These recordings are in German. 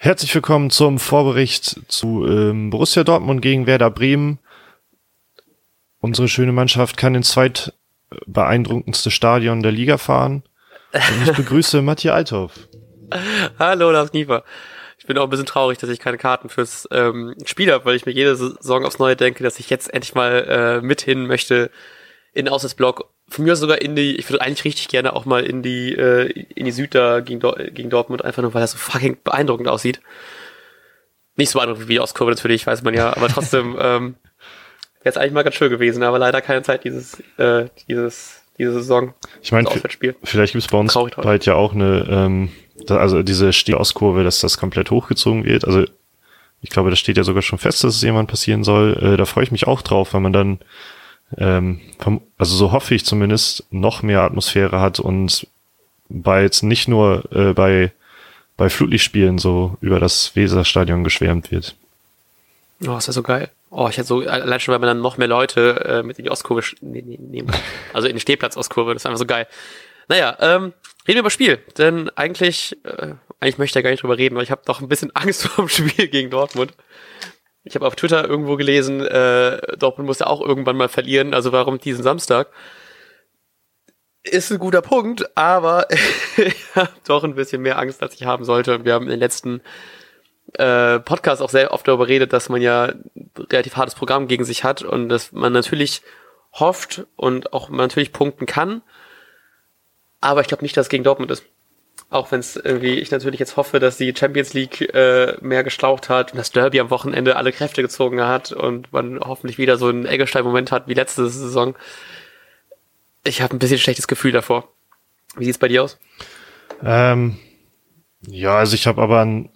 Herzlich willkommen zum Vorbericht zu ähm, Borussia Dortmund gegen Werder Bremen. Unsere schöne Mannschaft kann ins zweitbeeindruckendste Stadion der Liga fahren. Und ich begrüße Matthias Althoff. Hallo, Lars Niefer. Ich bin auch ein bisschen traurig, dass ich keine Karten fürs ähm, Spiel habe, weil ich mir jede Saison aufs Neue denke, dass ich jetzt endlich mal äh, mithin möchte in den Auswärtsblock. Von mir sogar in die, ich würde eigentlich richtig gerne auch mal in die, äh, in die Süd da gegen, gegen Dortmund, einfach nur, weil das so fucking beeindruckend aussieht. Nicht so beeindruckend wie die Ostkurve natürlich, weiß man ja, aber trotzdem, ähm, wäre es eigentlich mal ganz schön gewesen, aber leider keine Zeit dieses, äh, dieses, diese Saison. Ich meine, vielleicht gibt es bei uns bald ja auch eine, ähm, da, also diese Stehostkurve, dass das komplett hochgezogen wird. Also ich glaube, das steht ja sogar schon fest, dass es jemand passieren soll. Äh, da freue ich mich auch drauf, wenn man dann ähm, also so hoffe ich zumindest, noch mehr Atmosphäre hat und bei jetzt nicht nur äh, bei, bei Flutlichtspielen so über das Weserstadion geschwärmt wird. Oh, ist ja so geil. Oh, ich hätte so, allein schon, weil man dann noch mehr Leute äh, mit in die Ostkurve ne, ne, nehmen Also in die Stehplatz-Ostkurve, das ist einfach so geil. Naja, ähm, reden wir über Spiel. Denn eigentlich, äh, eigentlich möchte ich ja gar nicht drüber reden, weil ich habe doch ein bisschen Angst vor dem Spiel gegen Dortmund. Ich habe auf Twitter irgendwo gelesen, äh, Dortmund muss ja auch irgendwann mal verlieren, also warum diesen Samstag? Ist ein guter Punkt, aber ich habe doch ein bisschen mehr Angst, als ich haben sollte. Wir haben in den letzten äh, Podcasts auch sehr oft darüber geredet, dass man ja relativ hartes Programm gegen sich hat und dass man natürlich hofft und auch natürlich punkten kann. Aber ich glaube nicht, dass es gegen Dortmund ist. Auch wenn es irgendwie, ich natürlich jetzt hoffe, dass die Champions League äh, mehr geschlaucht hat und das Derby am Wochenende alle Kräfte gezogen hat und man hoffentlich wieder so einen Eggestein-Moment hat wie letzte Saison. Ich habe ein bisschen schlechtes Gefühl davor. Wie sieht's bei dir aus? Ähm, ja, also ich habe aber ein,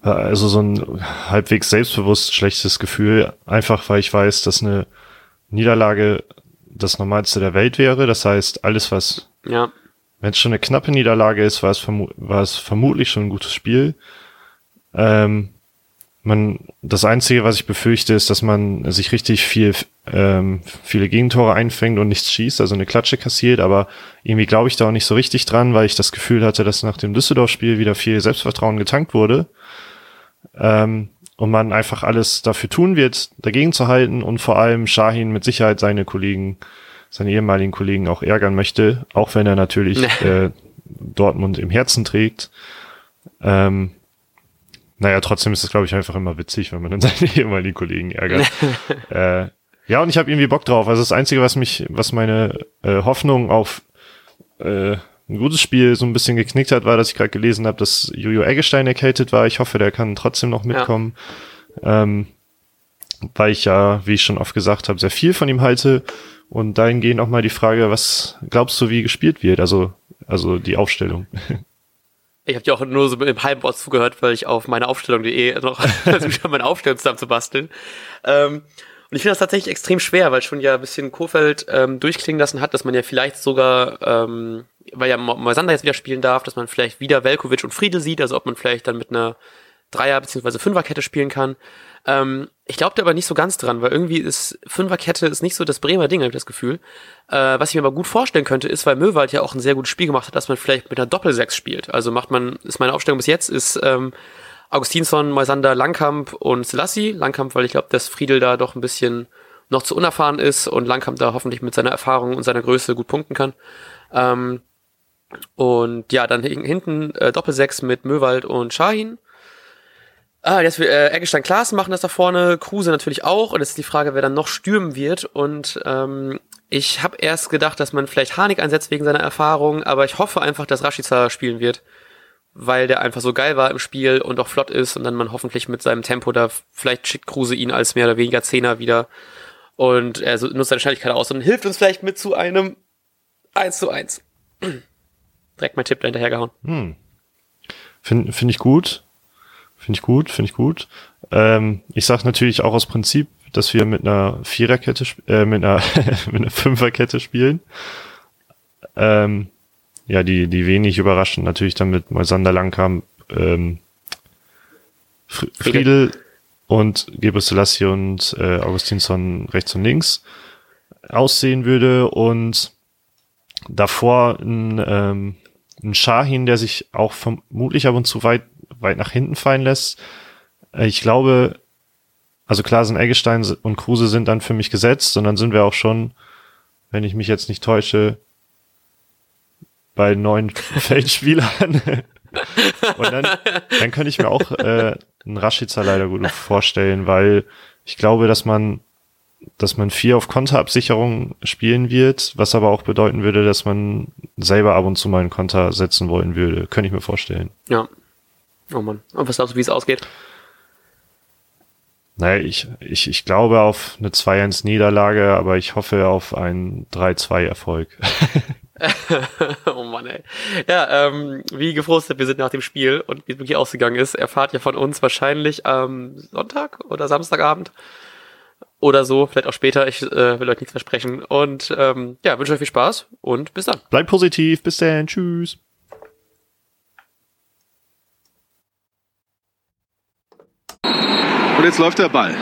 also so ein halbwegs selbstbewusst schlechtes Gefühl, einfach weil ich weiß, dass eine Niederlage das Normalste der Welt wäre. Das heißt, alles, was ja. Wenn es schon eine knappe Niederlage ist, war es, vermu war es vermutlich schon ein gutes Spiel. Ähm, man, das Einzige, was ich befürchte, ist, dass man sich richtig viel, ähm, viele Gegentore einfängt und nichts schießt, also eine Klatsche kassiert, aber irgendwie glaube ich da auch nicht so richtig dran, weil ich das Gefühl hatte, dass nach dem Düsseldorf-Spiel wieder viel Selbstvertrauen getankt wurde. Ähm, und man einfach alles dafür tun wird, dagegen zu halten und vor allem Shahin mit Sicherheit seine Kollegen seine ehemaligen Kollegen auch ärgern möchte, auch wenn er natürlich äh, Dortmund im Herzen trägt. Ähm, naja, trotzdem ist es, glaube ich, einfach immer witzig, wenn man dann seine ehemaligen Kollegen ärgert. äh, ja, und ich habe irgendwie Bock drauf. Also das Einzige, was mich, was meine äh, Hoffnung auf äh, ein gutes Spiel so ein bisschen geknickt hat, war, dass ich gerade gelesen habe, dass Jojo Eggestein erkältet war. Ich hoffe, der kann trotzdem noch mitkommen. Ja. Ähm, weil ich ja, wie ich schon oft gesagt habe, sehr viel von ihm halte und dahingehend auch mal die Frage, was glaubst du, wie gespielt wird? Also, also die Aufstellung. Ich habe dir auch nur so im halben Wort zugehört, weil ich auf meine Aufstellung.de noch versucht meine Aufstellung zusammen zu basteln. Ähm, und ich finde das tatsächlich extrem schwer, weil schon ja ein bisschen Kofeld ähm, durchklingen lassen hat, dass man ja vielleicht sogar, ähm, weil ja Moisander jetzt wieder spielen darf, dass man vielleicht wieder Velkovic und Friedel sieht, also ob man vielleicht dann mit einer Dreier- bzw. Fünferkette spielen kann. Ähm, ich glaube da aber nicht so ganz dran, weil irgendwie ist Fünferkette ist nicht so das Bremer Ding, habe ich das Gefühl. Äh, was ich mir aber gut vorstellen könnte, ist, weil Möwald ja auch ein sehr gutes Spiel gemacht hat, dass man vielleicht mit einer Doppelsechs spielt. Also macht man, ist meine Aufstellung bis jetzt, ist ähm, Augustinsson, Moisander, Langkamp und Selassie. Langkamp, weil ich glaube, dass Friedel da doch ein bisschen noch zu unerfahren ist und Langkamp da hoffentlich mit seiner Erfahrung und seiner Größe gut punkten kann. Ähm, und ja, dann hinten äh, Doppelsechs mit Möwald und Shahin. Ah, jetzt äh, Eggestein Klaassen machen das da vorne, Kruse natürlich auch. Und jetzt ist die Frage, wer dann noch stürmen wird. Und ähm, ich habe erst gedacht, dass man vielleicht Harnik einsetzt wegen seiner Erfahrung, aber ich hoffe einfach, dass Rashica spielen wird, weil der einfach so geil war im Spiel und auch flott ist und dann man hoffentlich mit seinem Tempo da, vielleicht schickt Kruse ihn als mehr oder weniger Zehner wieder und er nutzt seine Schnelligkeit aus und hilft uns vielleicht mit zu einem 1 zu 1. Direkt mein Tipp da hinterhergehauen. Hm. Finde find ich gut. Finde ich gut, finde ich gut. Ähm, ich sage natürlich auch aus Prinzip, dass wir mit einer Viererkette, äh, mit einer, mit einer Fünferkette spielen. Ähm, ja, die, die wenig überraschend natürlich dann mit Moisander Langkamp, ähm, Friedel und Gebre Selassie und äh, Augustinsson rechts und links aussehen würde und davor ein, ähm, ein Shahin, der sich auch vermutlich ab und zu weit weit nach hinten fallen lässt. Äh, ich glaube, also klar sind Eggestein und Kruse sind dann für mich gesetzt und dann sind wir auch schon, wenn ich mich jetzt nicht täusche, bei neun Feldspielern. und dann, dann könnte ich mir auch äh, einen Rashica leider gut vorstellen, weil ich glaube, dass man dass man viel auf Konterabsicherung spielen wird, was aber auch bedeuten würde, dass man selber ab und zu mal einen Konter setzen wollen würde. Könnte ich mir vorstellen. Ja. Oh Mann. Und was glaubst du, wie es ausgeht? Naja, ich, ich, ich glaube auf eine 2-1-Niederlage, aber ich hoffe auf einen 3-2-Erfolg. oh Mann, ey. Ja, ähm, wie gefrustet wir sind nach dem Spiel und wie es wirklich ausgegangen ist, erfahrt ihr von uns wahrscheinlich am Sonntag oder Samstagabend oder so, vielleicht auch später. Ich äh, will euch nichts versprechen. Und ähm, ja, wünsche euch viel Spaß und bis dann. Bleibt positiv, bis dann, tschüss. Und jetzt läuft der Ball.